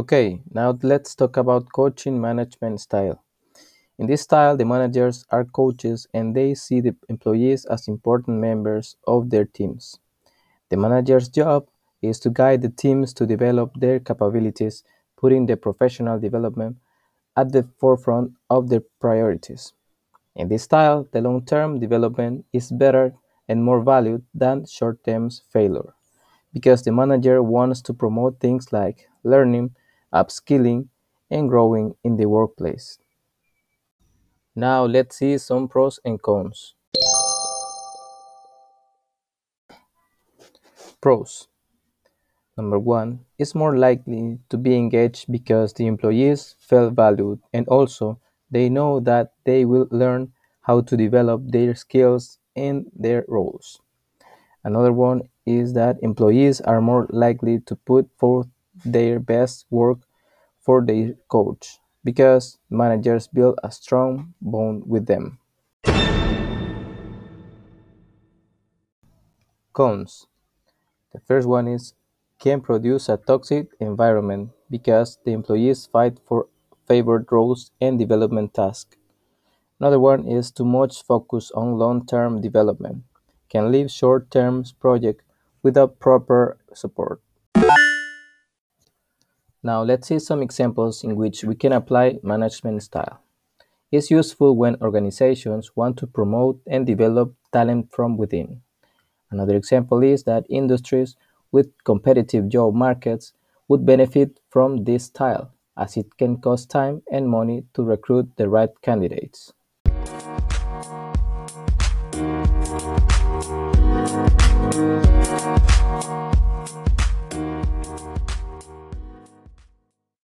Okay, now let's talk about coaching management style. In this style, the managers are coaches and they see the employees as important members of their teams. The manager's job is to guide the teams to develop their capabilities, putting the professional development at the forefront of their priorities. In this style, the long term development is better and more valued than short term failure because the manager wants to promote things like learning, upskilling, and growing in the workplace. Now let's see some pros and cons. Pros Number one is more likely to be engaged because the employees feel valued and also they know that they will learn how to develop their skills in their roles. Another one is that employees are more likely to put forth their best work for their coach because managers build a strong bond with them. Cons The first one is can produce a toxic environment because the employees fight for favored roles and development tasks. Another one is too much focus on long-term development can leave short-term projects without proper support. Now let's see some examples in which we can apply management style. It's useful when organizations want to promote and develop talent from within. Another example is that industries with competitive job markets would benefit from this style, as it can cost time and money to recruit the right candidates.